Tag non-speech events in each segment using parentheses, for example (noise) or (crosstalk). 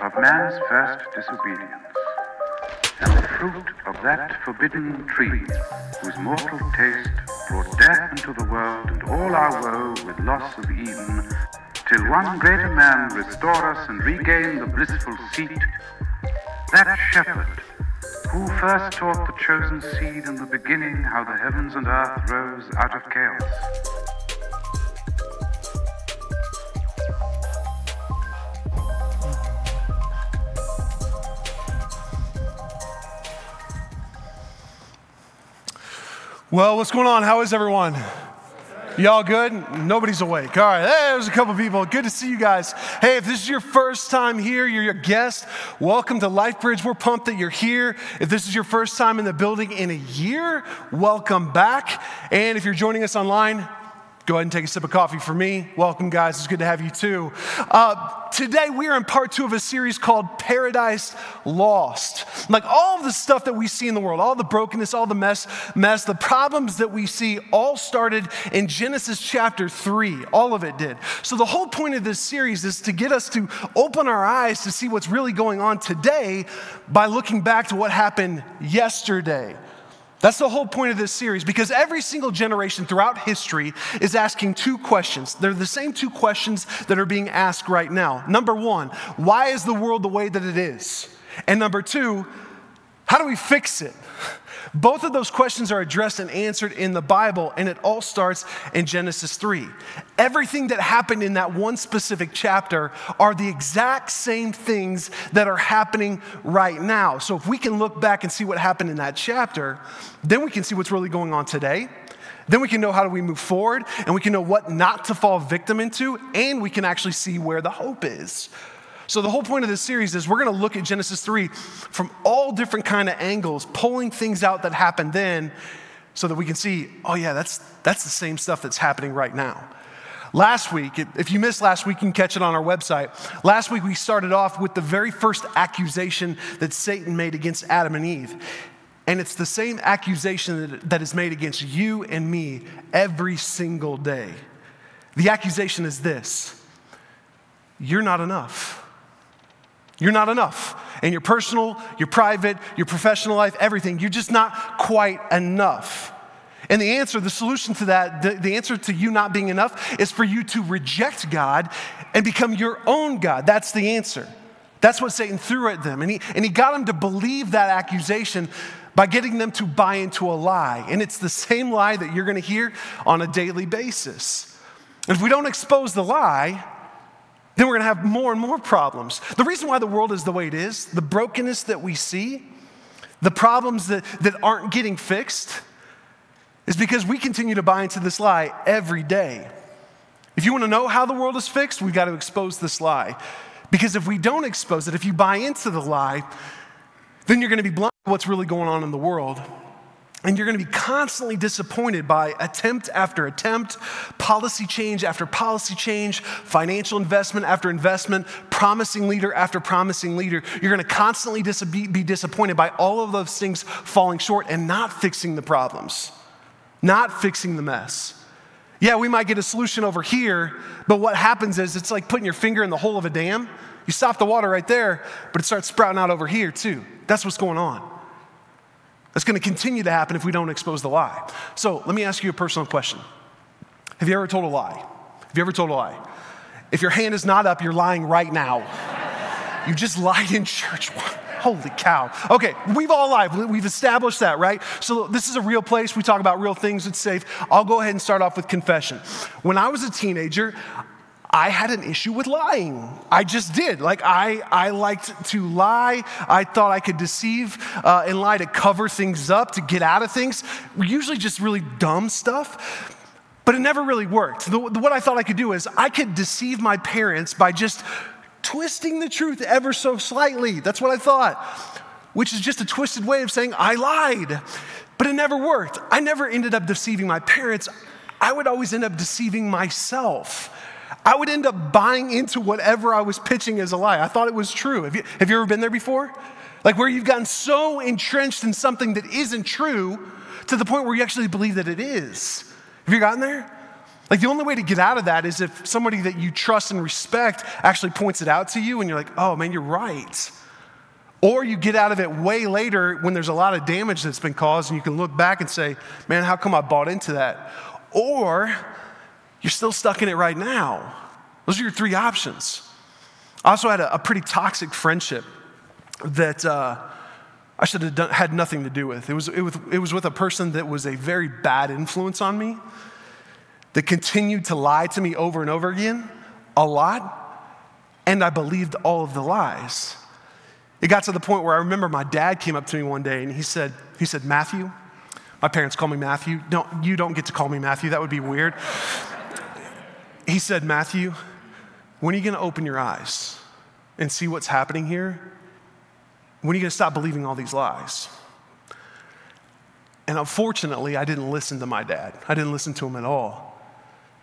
of man's first disobedience, and the fruit of that forbidden tree, whose mortal taste brought death into the world and all our woe with loss of Eden, till one greater man restore us and regain the blissful seat, that shepherd who first taught the chosen seed in the beginning how the heavens and earth rose out of chaos. Well, what's going on? How is everyone? Y'all good? Nobody's awake. All right. Hey, there's a couple people. Good to see you guys. Hey, if this is your first time here, you're a guest, welcome to LifeBridge. We're pumped that you're here. If this is your first time in the building in a year, welcome back. And if you're joining us online, Go ahead and take a sip of coffee for me. Welcome, guys. It's good to have you too. Uh, today, we are in part two of a series called Paradise Lost. Like all of the stuff that we see in the world, all the brokenness, all the mess, mess, the problems that we see, all started in Genesis chapter three. All of it did. So, the whole point of this series is to get us to open our eyes to see what's really going on today by looking back to what happened yesterday. That's the whole point of this series because every single generation throughout history is asking two questions. They're the same two questions that are being asked right now. Number one, why is the world the way that it is? And number two, how do we fix it? Both of those questions are addressed and answered in the Bible, and it all starts in Genesis 3. Everything that happened in that one specific chapter are the exact same things that are happening right now. So if we can look back and see what happened in that chapter, then we can see what's really going on today. Then we can know how do we move forward, and we can know what not to fall victim into, and we can actually see where the hope is. So the whole point of this series is we're going to look at Genesis 3 from all different kind of angles, pulling things out that happened then so that we can see, oh yeah, that's that's the same stuff that's happening right now. Last week, if you missed last week, you can catch it on our website. Last week, we started off with the very first accusation that Satan made against Adam and Eve. And it's the same accusation that is made against you and me every single day. The accusation is this you're not enough. You're not enough. In your personal, your private, your professional life, everything, you're just not quite enough. And the answer, the solution to that, the, the, answer to you not being enough is for you to reject God and become your own God. That's the answer. That's what Satan threw at them. And he, and he got them to believe that accusation by getting them to buy into a lie. And it's the same lie that you're going to hear on a daily basis. And if we don't expose the lie, then we're going to have more and more problems. The reason why the world is the way it is, the brokenness that we see, the problems that, that aren't getting fixed, is because we continue to buy into this lie every day. If you want to know how the world is fixed, we've got to expose this lie. Because if we don't expose it, if you buy into the lie, then you're going to be blind to what's really going on in the world. And you're going to be constantly disappointed by attempt after attempt, policy change after policy change, financial investment after investment, promising leader after promising leader. You're going to constantly dis- be disappointed by all of those things falling short and not fixing the problems, not fixing the mess. Yeah, we might get a solution over here, but what happens is it's like putting your finger in the hole of a dam. You stop the water right there, but it starts sprouting out over here too. That's what's going on. That's going to continue to happen if we don't expose the lie. So let me ask you a personal question Have you ever told a lie? Have you ever told a lie? If your hand is not up, you're lying right now. You just lied in church. Holy cow. Okay, we've all lied. We've established that, right? So this is a real place. We talk about real things. It's safe. I'll go ahead and start off with confession. When I was a teenager, I had an issue with lying. I just did. Like, I, I liked to lie. I thought I could deceive uh, and lie to cover things up, to get out of things. Usually just really dumb stuff. But it never really worked. The, the, what I thought I could do is I could deceive my parents by just twisting the truth ever so slightly. That's what I thought, which is just a twisted way of saying I lied. But it never worked. I never ended up deceiving my parents. I would always end up deceiving myself. I would end up buying into whatever I was pitching as a lie. I thought it was true. Have you, have you ever been there before? Like where you've gotten so entrenched in something that isn't true to the point where you actually believe that it is. Have you gotten there? Like the only way to get out of that is if somebody that you trust and respect actually points it out to you and you're like, oh man, you're right. Or you get out of it way later when there's a lot of damage that's been caused and you can look back and say, man, how come I bought into that? Or you're still stuck in it right now. Those are your three options. I also had a, a pretty toxic friendship that uh, I should have done, had nothing to do with. It was, it, was, it was with a person that was a very bad influence on me, that continued to lie to me over and over again, a lot, and I believed all of the lies. It got to the point where I remember my dad came up to me one day and he said, he said, Matthew, my parents call me Matthew. Don't, you don't get to call me Matthew. That would be weird. He said, Matthew, when are you going to open your eyes and see what's happening here? When are you going to stop believing all these lies? And unfortunately, I didn't listen to my dad. I didn't listen to him at all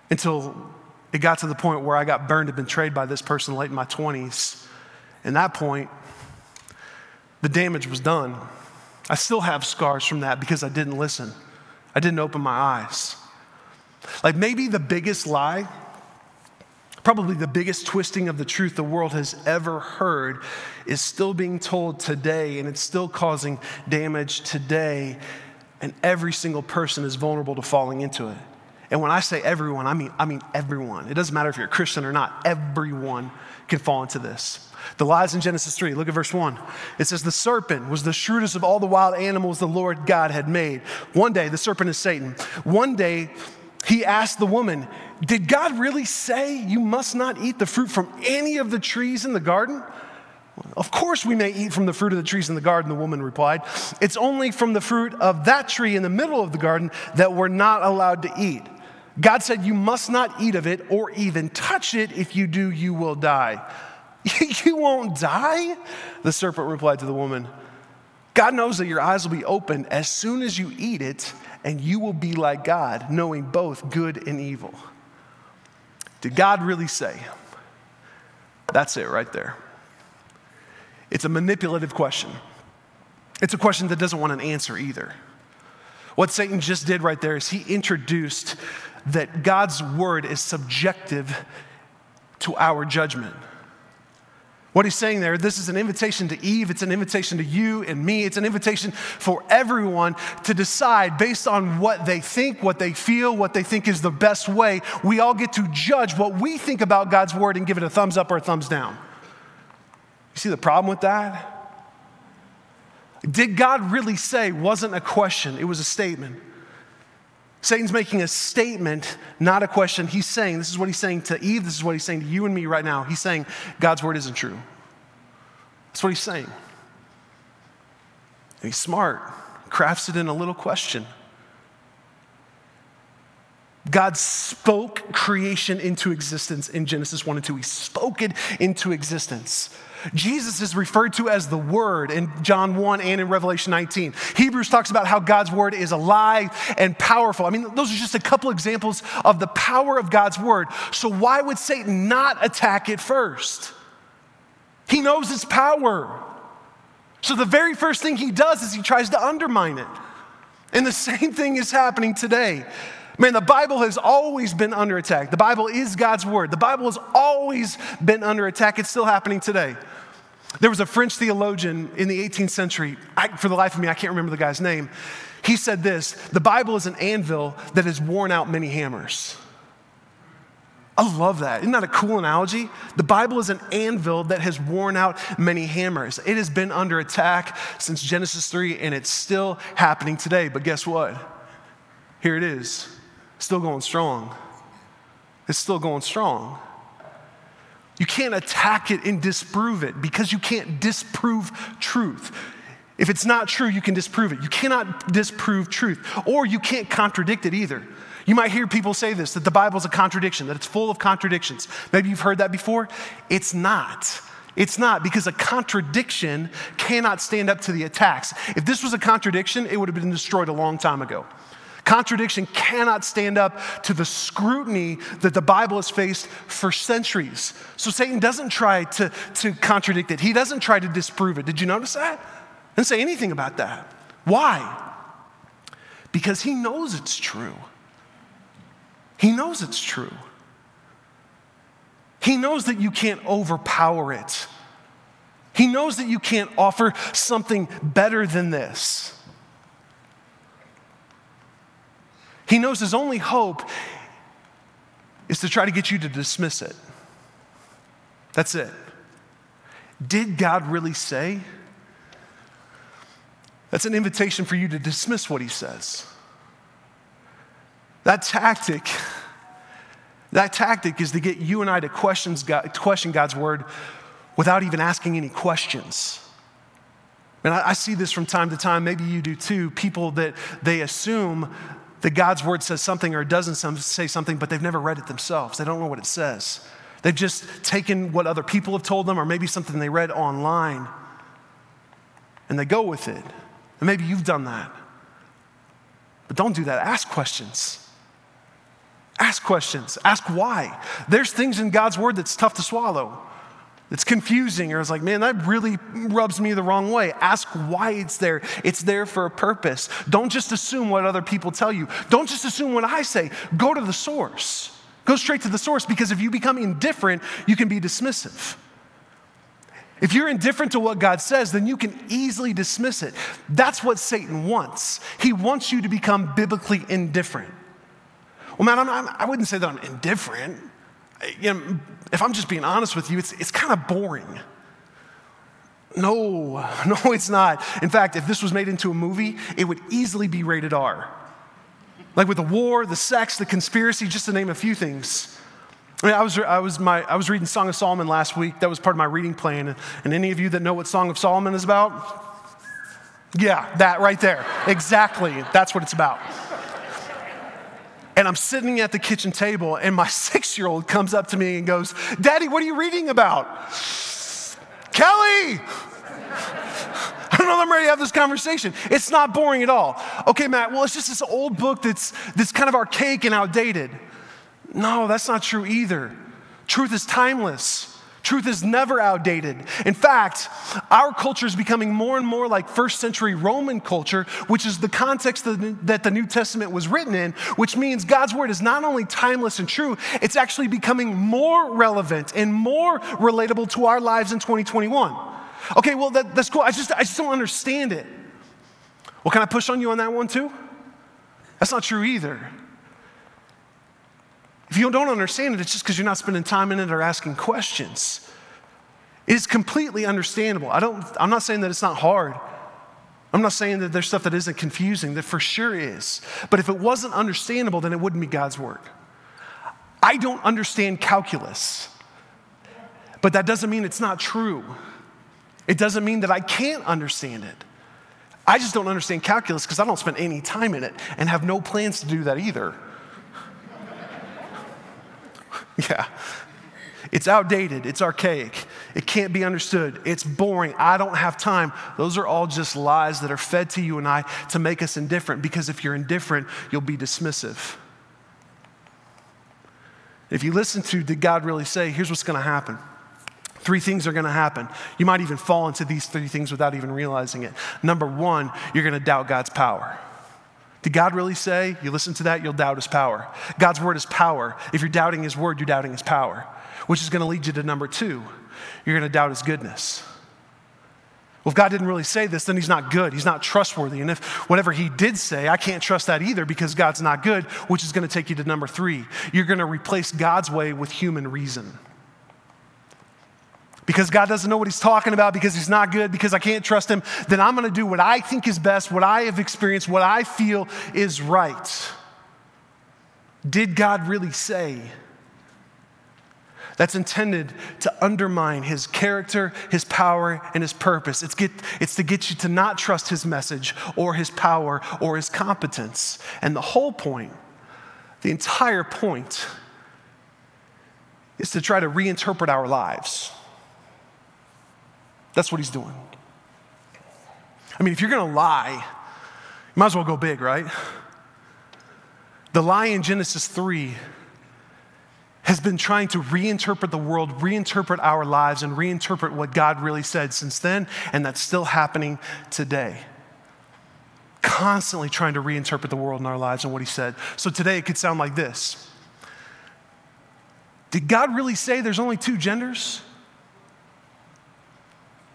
until it got to the point where I got burned and betrayed by this person late in my 20s. And that point, the damage was done. I still have scars from that because I didn't listen. I didn't open my eyes. Like maybe the biggest lie, probably the biggest twisting of the truth the world has ever heard, is still being told today, and it's still causing damage today. And every single person is vulnerable to falling into it. And when I say everyone, I mean, I mean everyone. It doesn't matter if you're a Christian or not, everyone can fall into this. The lies in Genesis 3, look at verse 1. It says, The serpent was the shrewdest of all the wild animals the Lord God had made. One day, the serpent is Satan. One day, he asked the woman, Did God really say you must not eat the fruit from any of the trees in the garden? Of course, we may eat from the fruit of the trees in the garden, the woman replied. It's only from the fruit of that tree in the middle of the garden that we're not allowed to eat. God said, You must not eat of it or even touch it. If you do, you will die. (laughs) you won't die? The serpent replied to the woman, God knows that your eyes will be opened as soon as you eat it, and you will be like God, knowing both good and evil. Did God really say? That's it right there. It's a manipulative question. It's a question that doesn't want an answer either. What Satan just did right there is he introduced that God's word is subjective to our judgment. What he's saying there, this is an invitation to Eve, it's an invitation to you and me, it's an invitation for everyone to decide based on what they think, what they feel, what they think is the best way. We all get to judge what we think about God's word and give it a thumbs up or a thumbs down. You see the problem with that? Did God really say wasn't a question, it was a statement. Satan's making a statement, not a question. He's saying, this is what he's saying to Eve, this is what he's saying to you and me right now. He's saying, God's word isn't true. That's what he's saying. And he's smart, crafts it in a little question. God spoke creation into existence in Genesis 1 and 2. He spoke it into existence. Jesus is referred to as the Word in John 1 and in Revelation 19. Hebrews talks about how God's Word is alive and powerful. I mean, those are just a couple examples of the power of God's Word. So, why would Satan not attack it first? He knows its power. So, the very first thing he does is he tries to undermine it. And the (laughs) same thing is happening today. Man, the Bible has always been under attack. The Bible is God's word. The Bible has always been under attack. It's still happening today. There was a French theologian in the 18th century. I, for the life of me, I can't remember the guy's name. He said this The Bible is an anvil that has worn out many hammers. I love that. Isn't that a cool analogy? The Bible is an anvil that has worn out many hammers. It has been under attack since Genesis 3, and it's still happening today. But guess what? Here it is, still going strong. It's still going strong. You can't attack it and disprove it because you can't disprove truth. If it's not true, you can disprove it. You cannot disprove truth, or you can't contradict it either. You might hear people say this that the Bible is a contradiction, that it's full of contradictions. Maybe you've heard that before. It's not. It's not because a contradiction cannot stand up to the attacks. If this was a contradiction, it would have been destroyed a long time ago. Contradiction cannot stand up to the scrutiny that the Bible has faced for centuries. So Satan doesn't try to, to contradict it, he doesn't try to disprove it. Did you notice that? Didn't say anything about that. Why? Because he knows it's true. He knows it's true. He knows that you can't overpower it. He knows that you can't offer something better than this. He knows his only hope is to try to get you to dismiss it. That's it. Did God really say? That's an invitation for you to dismiss what he says. That tactic, that tactic is to get you and I to questions God, question God's word without even asking any questions. And I, I see this from time to time, maybe you do too. People that they assume that God's word says something or it doesn't say something, but they've never read it themselves. They don't know what it says. They've just taken what other people have told them or maybe something they read online and they go with it. And maybe you've done that. But don't do that. Ask questions. Ask questions. Ask why. There's things in God's word that's tough to swallow. It's confusing, or it's like, man, that really rubs me the wrong way. Ask why it's there. It's there for a purpose. Don't just assume what other people tell you. Don't just assume what I say. Go to the source. Go straight to the source because if you become indifferent, you can be dismissive. If you're indifferent to what God says, then you can easily dismiss it. That's what Satan wants. He wants you to become biblically indifferent. Well, man, I'm, I'm, I would not say that I'm indifferent. You know, if I'm just being honest with you, it's, it's kind of boring. No, (laughs) no, it's not. In fact, if this was made into a movie, it would easily be rated R. Like with the war, the sex, the conspiracy, just to name a few things. I mean, I was, I was, my, I was reading Song of Solomon last week. That was part of my reading plan. And any of you that know what Song of Solomon is about? Yeah, that right there. Exactly. That's what it's about. And I'm sitting at the kitchen table, and my (laughs) six year old comes up to me and goes, Daddy, what are you reading about? Kelly! (laughs) I don't know that I'm ready to have this conversation. It's not boring at all. Okay, Matt, well, it's just this old book that's, that's kind of archaic and outdated. No, that's not true either. Truth is timeless. Truth is never outdated. In fact, our culture is becoming more and more like first century Roman culture, which is the context that the New Testament was written in, which means God's word is not only timeless and true, it's actually becoming more relevant and more relatable to our lives in 2021. Okay, well, that, that's cool. I just, I just don't understand it. Well, can I push on you on that one too? That's not true either. If you don't understand it, it's just because you're not spending time in it or asking questions. It is completely understandable. I don't, I'm not saying that it's not hard. I'm not saying that there's stuff that isn't confusing, that for sure is. But if it wasn't understandable, then it wouldn't be God's word. I don't understand calculus, but that doesn't mean it's not true. It doesn't mean that I can't understand it. I just don't understand calculus because I don't spend any time in it and have no plans to do that either. (laughs) Yeah. It's outdated, it's archaic, it can't be understood, it's boring, I don't have time. Those are all just lies that are fed to you and I to make us indifferent because if you're indifferent, you'll be dismissive. If you listen to, did God really say, here's what's gonna happen. Three things are gonna happen. You might even fall into these three things without even realizing it. Number one, you're gonna doubt God's power. Did God really say? You listen to that, you'll doubt his power. God's word is power. If you're doubting his word, you're doubting his power, which is going to lead you to number two. You're going to doubt his goodness. Well, if God didn't really say this, then he's not good. He's not trustworthy. And if whatever he did say, I can't trust that either because God's not good, which is going to take you to number three. You're going to replace God's way with human reason because God doesn't know what He's talking about, because He's not good, because I can't trust Him, then I'm going to do what I think is best, what I have experienced, what I feel is right. Did God really say? That's intended to undermine his character, his power, and his purpose. It's, get, it's to get you to not trust his message or his power or his competence. And the whole point, the entire point, is to try to reinterpret our lives. That's what he's doing. I mean, if you're going to lie, you might as well go big, right? The lie in Genesis 3 has been trying to reinterpret the world, reinterpret our lives, and reinterpret what God really said since then, and that's still happening today. Constantly trying to reinterpret the world in our lives and what He said. So today it could sound like this Did God really say there's only two genders?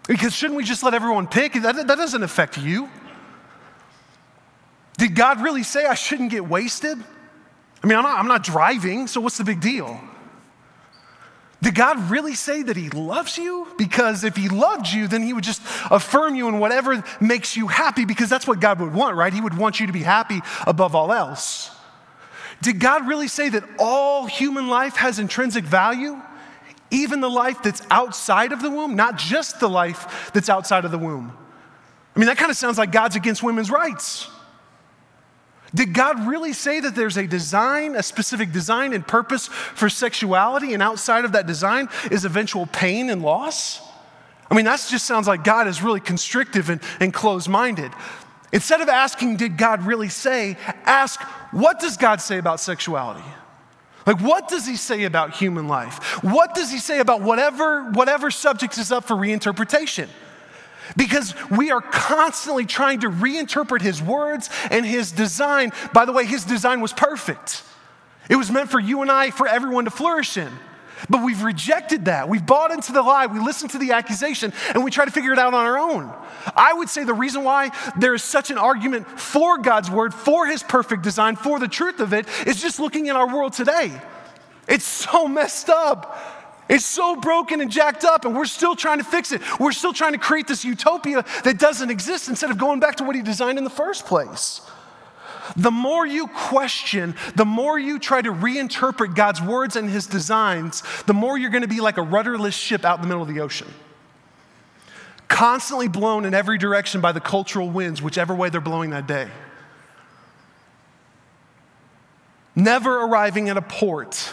Because shouldn't we just let everyone pick? That, that doesn't affect you. Did God really say I shouldn't get wasted? I mean, I'm not, I'm not driving, so what's the big deal? Did God really say that He loves you? Because if He loved you, then He would just affirm you in whatever makes you happy, because that's what God would want, right? He would want you to be happy above all else. Did God really say that all human life has intrinsic value? Even the life that's outside of the womb, not just the life that's outside of the womb. I mean, that kind of sounds like God's against women's rights. Did God really say that there's a design, a specific design and purpose for sexuality, and outside of that design is eventual pain and loss? I mean, that just sounds like God is really constrictive and, and closed minded. Instead of asking, Did God really say? ask, What does God say about sexuality? Like, what does he say about human life? What does he say about whatever, whatever subject is up for reinterpretation? Because we are constantly trying to reinterpret his words and his design. By the way, his design was perfect. It was meant for you and I, for everyone to flourish in. But we've rejected that. We've bought into the lie. We listen to the accusation and we try to figure it out on our own. I would say the reason why there is such an argument for God's word, for his perfect design, for the truth of it, is just looking in our world today. It's so messed up. It's so broken and jacked up, and we're still trying to fix it. We're still trying to create this utopia that doesn't exist instead of going back to what he designed in the first place. The more you question, the more you try to reinterpret God's words and his designs, the more you're going to be like a rudderless ship out in the middle of the ocean. Constantly blown in every direction by the cultural winds, whichever way they're blowing that day. Never arriving at a port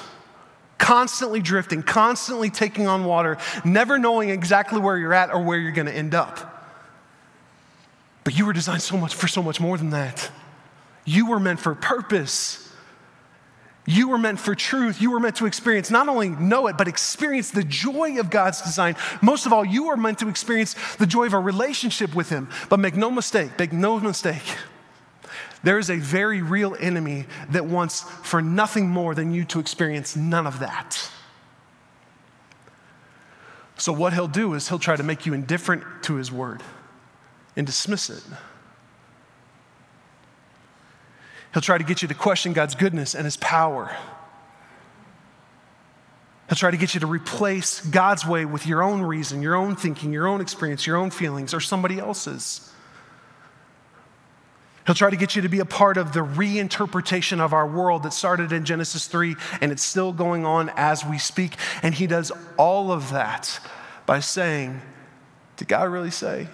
constantly drifting, constantly taking on water, never knowing exactly where you're at or where you're going to end up. But you were designed so much for so much more than that. You were meant for purpose. You were meant for truth. You were meant to experience, not only know it, but experience the joy of God's design. Most of all, you are meant to experience the joy of a relationship with Him. But make no mistake, make no mistake. There is a very real enemy that wants for nothing more than you to experience none of that. So, what he'll do is he'll try to make you indifferent to his word and dismiss it. He'll try to get you to question God's goodness and his power. He'll try to get you to replace God's way with your own reason, your own thinking, your own experience, your own feelings, or somebody else's. He'll try to get you to be a part of the reinterpretation of our world that started in Genesis 3 and it's still going on as we speak. And he does all of that by saying, Did God really say?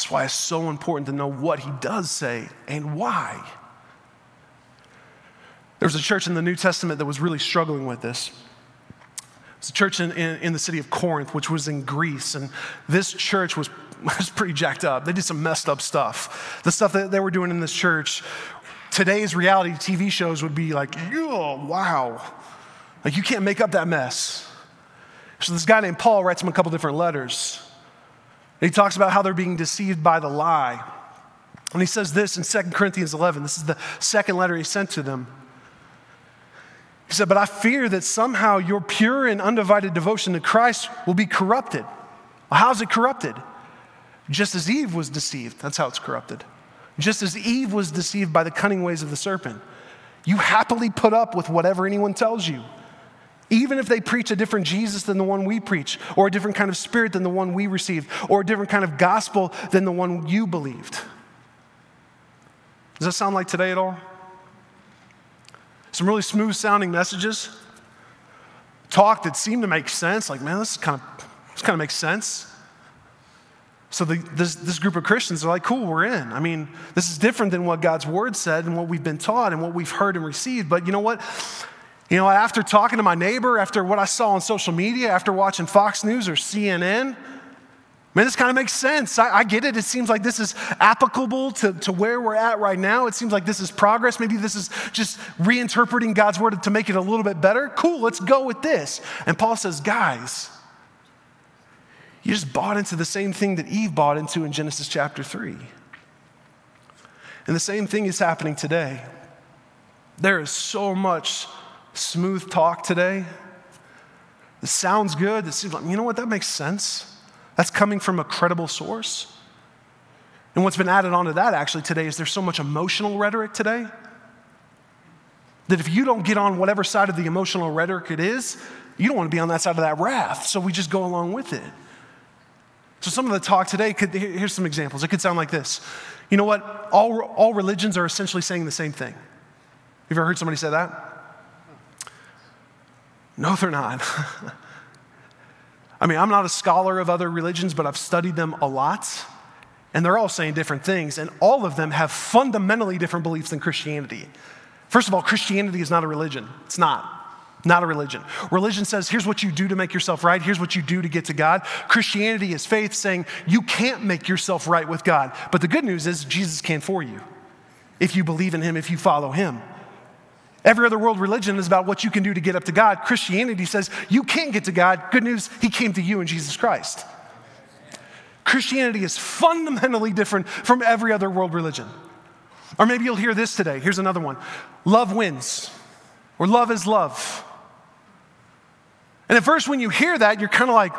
That's why it's so important to know what he does say and why. There was a church in the New Testament that was really struggling with this. It's a church in, in, in, the city of Corinth, which was in Greece. And this church was, (laughs) was pretty jacked up. They did some messed up stuff. The stuff that they were doing in this church, today's reality TV shows would be like, oh, wow. Like, you can't make up that mess. So, this guy named Paul writes them a couple different letters. He talks about how they're being deceived by the lie. And he says this in 2 Corinthians 11. This is the second letter he sent to them. He said, But I fear that somehow your pure and undivided devotion to Christ will be corrupted. Well, how's it corrupted? Just as Eve was deceived. That's how it's corrupted. Just as Eve was deceived by the cunning ways of the serpent. You happily put up with whatever anyone tells you, even if they preach a different Jesus than the one we preach, or a different kind of spirit than the one we received, or a different kind of gospel than the one you believed. Does that sound like today at all? Some really smooth sounding messages. Talk that seemed to make sense. Like, man, this kind of this kind of makes sense. So the, this, this group of Christians are like, cool, we're in. I mean, this is different than what God's word said and what we've been taught and what we've heard and received. But you know what? You know, after talking to my neighbor, after what I saw on social media, after watching Fox News or CNN, Man, this kind of makes sense. I, I, get it. It seems like this is applicable to, to where we're at right now. It seems like this is progress. Maybe this is just reinterpreting God's word to make it a little bit better. Cool, let's go with this. And Paul says, guys, you just bought into the same thing that Eve bought into in Genesis chapter 3. And the same thing is happening today. There is so much smooth talk today. This sounds good. This seems like, you know what? That makes sense. That's coming from a credible source. And what's been added onto that actually today is there's so much emotional rhetoric today that if you don't get on whatever side of the emotional rhetoric it is, you don't want to be on that side of that wrath. So we just go along with it. So some of the talk today could, here's some examples. It could sound like this. You know what? All, all religions are essentially saying the same thing. Have you ever heard somebody say that? No, they're not. (laughs) I mean, I'm not a scholar of other religions, but I've studied them a lot. And they're all saying different things, and all of them have fundamentally different beliefs than Christianity. First of all, Christianity is not a religion. It's not. Not a religion. Religion says, here's what you do to make yourself right, here's what you do to get to God. Christianity is faith saying, you can't make yourself right with God. But the good news is, Jesus can for you if you believe in Him, if you follow Him. Every other world religion is about what you can do to get up to God. Christianity says, you can't get to God. Good news, He came to you in Jesus Christ. Christianity is fundamentally different from every other world religion. Or maybe you'll hear this today. Here's another one love wins, or love is love. And at first, when you hear that, you're kind of like,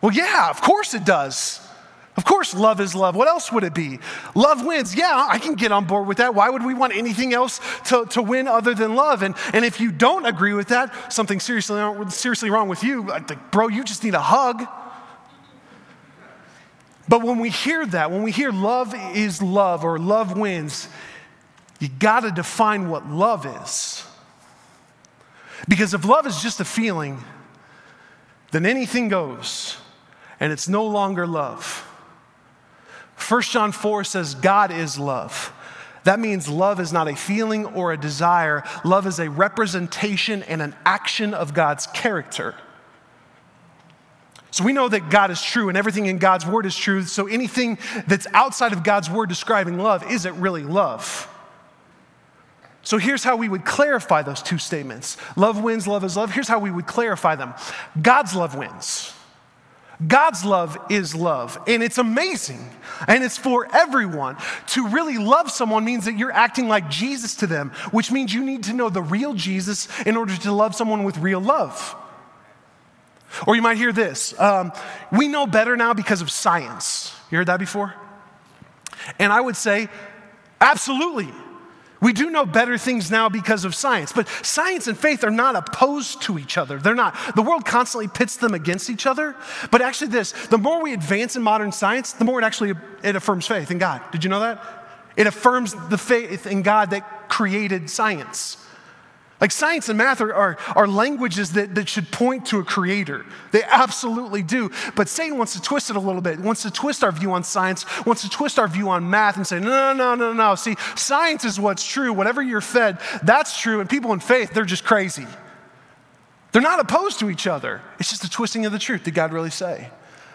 well, yeah, of course it does. Of course, love is love. What else would it be? Love wins. Yeah, I can get on board with that. Why would we want anything else to, to win other than love? And, and if you don't agree with that, something seriously, seriously wrong with you, like, bro, you just need a hug. But when we hear that, when we hear love is love or love wins, you got to define what love is. Because if love is just a feeling, then anything goes and it's no longer love. 1 John 4 says, God is love. That means love is not a feeling or a desire, love is a representation and an action of God's character. So we know that God is true and everything in God's word is true. So anything that's outside of God's word describing love isn't really love. So here's how we would clarify those two statements love wins, love is love. Here's how we would clarify them God's love wins. God's love is love, and it's amazing, and it's for everyone. To really love someone means that you're acting like Jesus to them, which means you need to know the real Jesus in order to love someone with real love. Or you might hear this um, we know better now because of science. You heard that before? And I would say, absolutely. We do know better things now because of science, but science and faith are not opposed to each other. They're not. The world constantly pits them against each other. But actually, this the more we advance in modern science, the more it actually it affirms faith in God. Did you know that? It affirms the faith in God that created science. Like science and math are, are, are, languages that, that should point to a creator. They absolutely do. But Satan wants to twist it a little bit, wants to twist our view on science, wants to twist our view on math and say, no, no, no, no. No. See, science is what's true. Whatever you're fed, that's true. And people in faith, they're just crazy. They're not opposed to each other. It's just a twisting of the truth. Did God really say?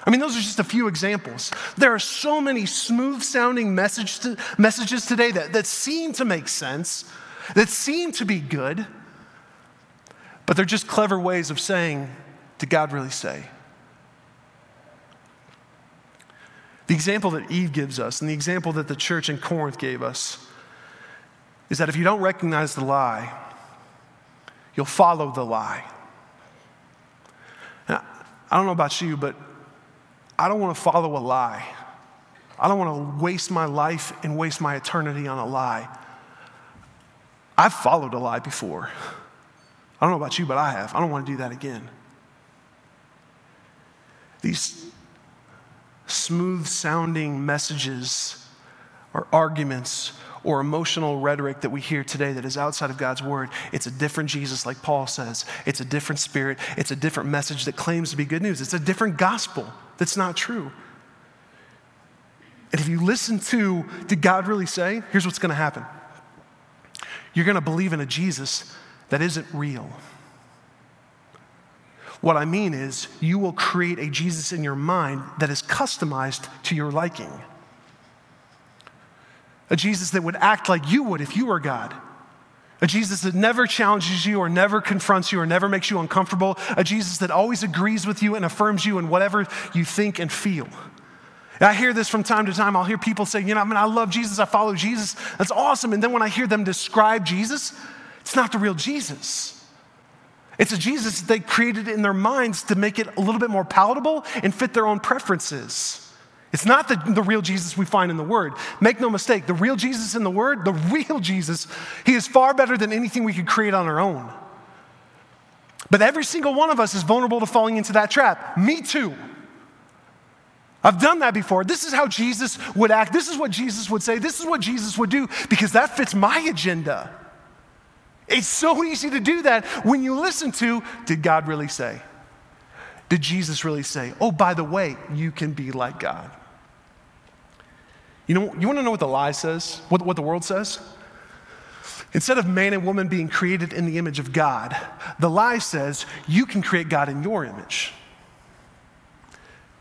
I mean, those are just a few examples. There are so many smooth sounding message to, messages today that, that seem to make sense, that seem to be good but they're just clever ways of saying, Did God really say? The example that Eve gives us, and the example that the church in Corinth gave us, is that if you don't recognize the lie, you'll follow the lie. Now, I don't know about you, but I don't want to follow a lie. I don't want to waste my life and waste my eternity on a lie. I've followed a lie before. I don't know about you, but I have. I don't want to do that again. These smooth sounding messages or arguments or emotional rhetoric that we hear today that is outside of God's word, it's a different Jesus, like Paul says. It's a different spirit. It's a different message that claims to be good news. It's a different gospel that's not true. And if you listen to, did God really say? Here's what's going to happen you're going to believe in a Jesus that isn't real. What I mean is, you will create a Jesus in your mind that is customized to your liking. A Jesus that would act like you would if you were God. A Jesus that never challenges you or never confronts you or never makes you uncomfortable. A Jesus that always agrees with you and affirms you in whatever you think and feel. I hear this from time to time. I'll hear people say, you know, I mean, I love Jesus, I follow Jesus. That's awesome. And then when I hear them describe Jesus, it's not the real Jesus. It's a Jesus that they created in their minds to make it a little bit more palatable and fit their own preferences. It's not the, the real Jesus we find in the Word. Make no mistake, the real Jesus in the Word, the (laughs) real Jesus, he is far better than anything we could create on our own. But every single one of us is vulnerable to falling into that trap. Me too. I've done that before. This is how Jesus would act. This is what Jesus would say. This is what Jesus would do because that fits my agenda. It's so easy to do that when you listen to did God really say? Did Jesus really say, oh, by the way, you can be like God? You know, you want to know what the lie says? What, what the world says? Instead of man and woman being created in the image of God, the lie says you can create God in your image.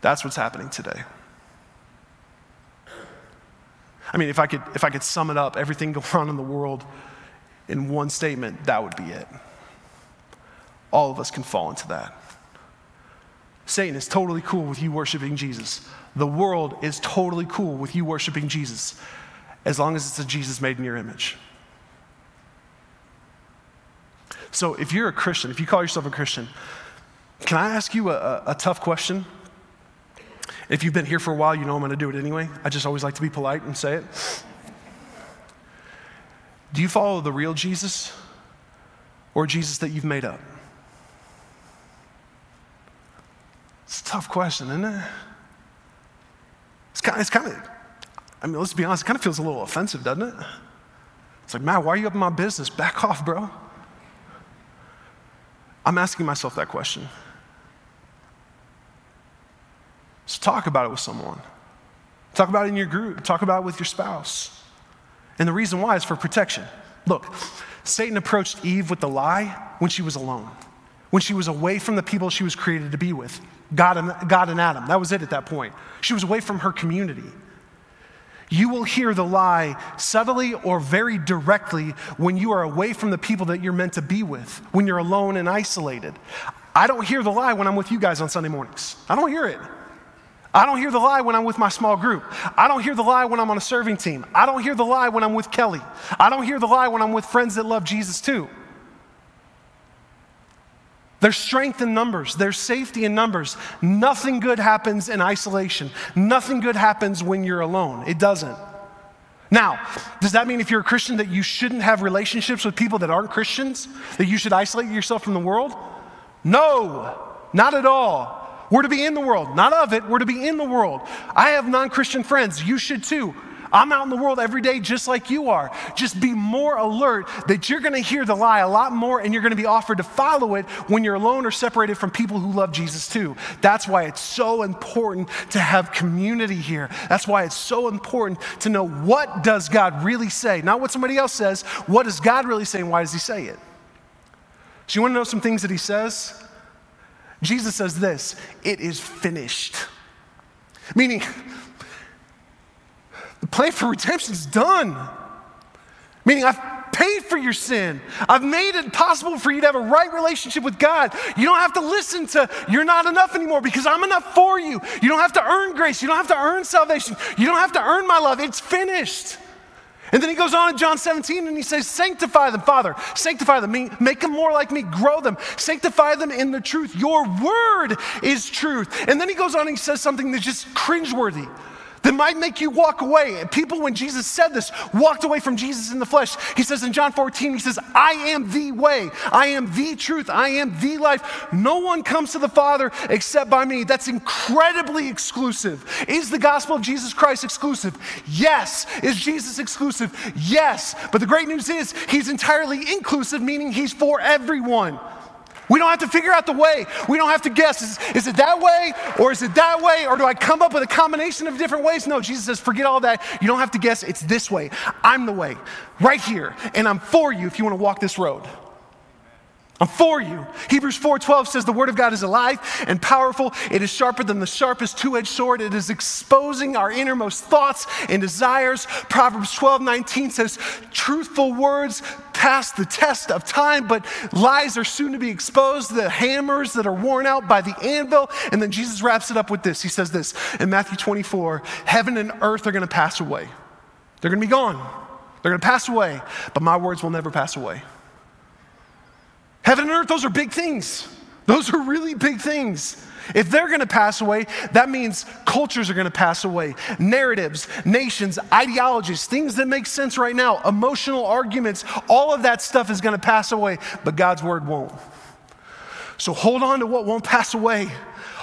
That's what's happening today. I mean, if I could, if I could sum it up, everything (laughs) going on in the world in one statement, that would be it. All of us can fall into that. Satan is totally cool with you worshiping Jesus. The world is totally cool with you worshiping Jesus as long as it's a Jesus made in your image. So, if you're a Christian, if you call yourself a Christian, can I ask you a, a tough question? If you've been here for a while, you know I'm going to do it anyway. I just always like to be polite and say it. Do you follow the real Jesus or Jesus that you've made up? It's a tough question, isn't it? It's kind, of, it's kind of, I mean, let's be honest, it kind of feels a little offensive, doesn't it? It's like, man, why are you up in my business? Back (laughs) off, bro. I'm asking myself that question. So talk about it with someone. Talk about it in your group. Talk about it with your spouse. And the reason why is for protection. Look, Satan approached Eve with the lie when she was alone, when she was away from the people she was created to be with God and, God and Adam. That was it at that point. She was away from her community. You will hear the lie subtly or very directly when you are away from the people that you're meant to be with, when you're alone and isolated. I don't hear the lie when I'm with you guys on Sunday mornings. I don't hear it. I don't hear the lie when I'm with my small group. I don't hear the lie when I'm on a serving team. I don't hear the lie when I'm with Kelly. I don't hear the lie when I'm with friends that love Jesus too. There's strength in numbers, there's safety in numbers. Nothing good happens in isolation, nothing good happens when you're alone. It doesn't. Now, does that mean if you're a Christian that you shouldn't have relationships with people that aren't Christians? That you should isolate yourself from the world? No, not at all. We're to be in the world, not of it, we're to be in the world. I have non Christian friends, you should too. I'm out in the world every day just like you are. Just be more alert that you're going to hear the lie a lot more and you're going to be offered to follow it when you're alone or separated from people who love Jesus too. That's why it's so important to have community here. That's why it's so important to know what does God really say? Not what somebody else says. What does God really say and why does he say it? So you want to know some things that he says? Jesus says this it is finished. Meaning, the plan for redemption is done. Meaning, I've paid for your sin. I've made it possible for you to have a right relationship with God. You don't have to listen to, you're not enough anymore because I'm enough for you. You don't have to earn grace. You don't have to earn salvation. You don't have to earn my love. It's finished. And then he goes on in John 17 and he says, Sanctify them, Father. Sanctify them. Make them more like me. Grow them. Sanctify them in the truth. Your word is truth. And then he goes on and he says something that's just cringeworthy that might make you walk away. And people, when Jesus said this, walked away from Jesus in the flesh. He says in John 14, He says, I am the way, I am the truth, I am the life. No one comes to the Father except by me. That's incredibly exclusive. Is the gospel of Jesus Christ exclusive? Yes. Is Jesus exclusive? Yes. But the great news is, He's entirely inclusive, meaning He's for everyone. We don't have to figure out the way. We don't have to guess. Is, is, it that way or is it that way or do I come up with a combination of different ways? No, Jesus says, forget all that. You don't have to guess. It's this way. I'm the way, right here. And I'm for you if you want to walk this road. I'm for you. Hebrews 4:12 says the word of God is alive and powerful. It is sharper than the sharpest two-edged sword. It is exposing our innermost thoughts and desires. Proverbs 12:19 says truthful words pass the test of time, but lies are soon to be exposed, the hammers that are worn out by the anvil. And then Jesus wraps it up with this. He says this in Matthew 24, heaven and earth are going to pass away. They're going to be gone. They're going to pass away, but my words will never pass away. Heaven and earth, those are big things. Those are really big things. If they're going to pass away, that means cultures are going to pass away. Narratives, nations, ideologies, things that make sense right now, emotional arguments, all of that stuff is going to pass away, but God's word won't. So hold on to what won't pass away.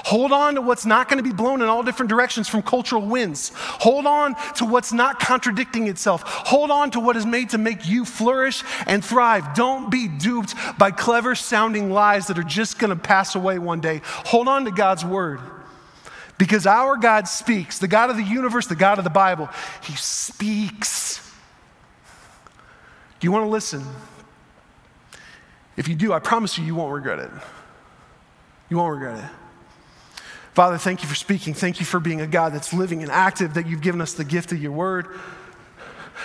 Hold on to what's not going to be blown in all different directions from cultural winds. Hold on to what's not contradicting itself. Hold on to what is made to make you flourish and thrive. Don't be duped by clever sounding lies that are just going to pass away one day. Hold on to God's word. Because our God speaks, the God of the universe, the God of the Bible, He speaks. Do you want to listen? If you do, I promise you, you won't regret it. You won't regret it. Father, thank you for speaking. Thank you for being a God that's living and active, that you've given us the gift of your word.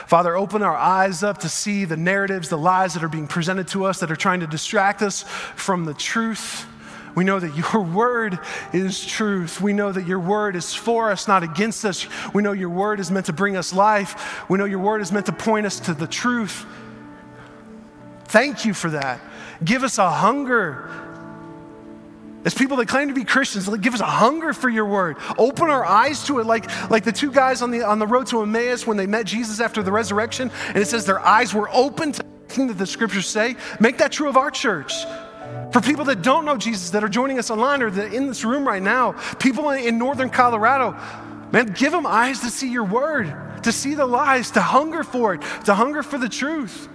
Father, open our eyes up to see the narratives, the lies that are being presented to us that are trying to distract us from the truth. We know that your (laughs) word is truth. We know that your word is for us, not against us. We know your word is meant to bring us life. We know your word is meant to point us to the truth. Thank you for that. Give us a hunger as people that claim to be Christians, give us a hunger for your word. Open our eyes to it, like, like the two guys on the, on the road to Emmaus when they met Jesus after the resurrection, and it says their eyes were open to everything that the scriptures say. Make that true of our church. For people that don't know Jesus, that are joining us online or that in this room right now, people in northern Colorado, man, give them eyes to see your word, to see the lies, to hunger for it, to hunger for the truth.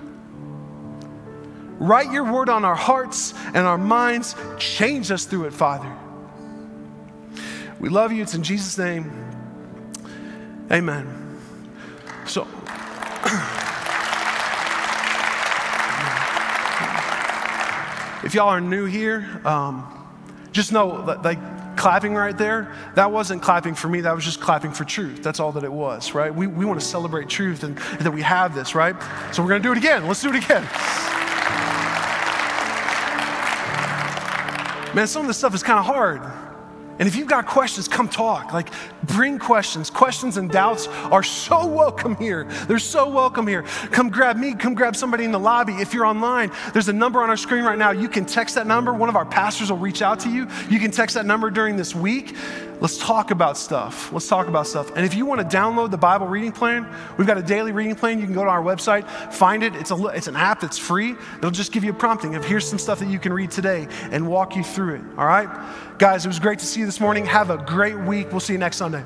Write your word on our hearts and our minds. Change us through it, Father. We love you. It's in Jesus' name. Amen. So, if y'all are new here, um, just know that, like, clapping right there, that wasn't clapping for me, that was just clapping for truth. That's all that it was, right? We, we want to celebrate truth and, and that we have this, right? So we're going to do it again. Let's do it again. Man, some of this stuff is kind of hard. And if you've got questions, come talk. Like, bring questions. Questions and doubts are so welcome here. They're so welcome here. Come grab me, come grab somebody in the lobby. If you're online, there's a number on our screen right now. You can text that number. One of our pastors will reach out to you. You can text that number during this week. Let's talk about stuff. Let's talk about stuff. And if you want to download the Bible reading plan, we've got a daily reading plan. You can go to our website, find it. It's, a, it's an app that's free. It'll just give you a prompting of here's some stuff that you can read today and walk you through it. All right? Guys, it was great to see you this morning. Have a great week. We'll see you next Sunday.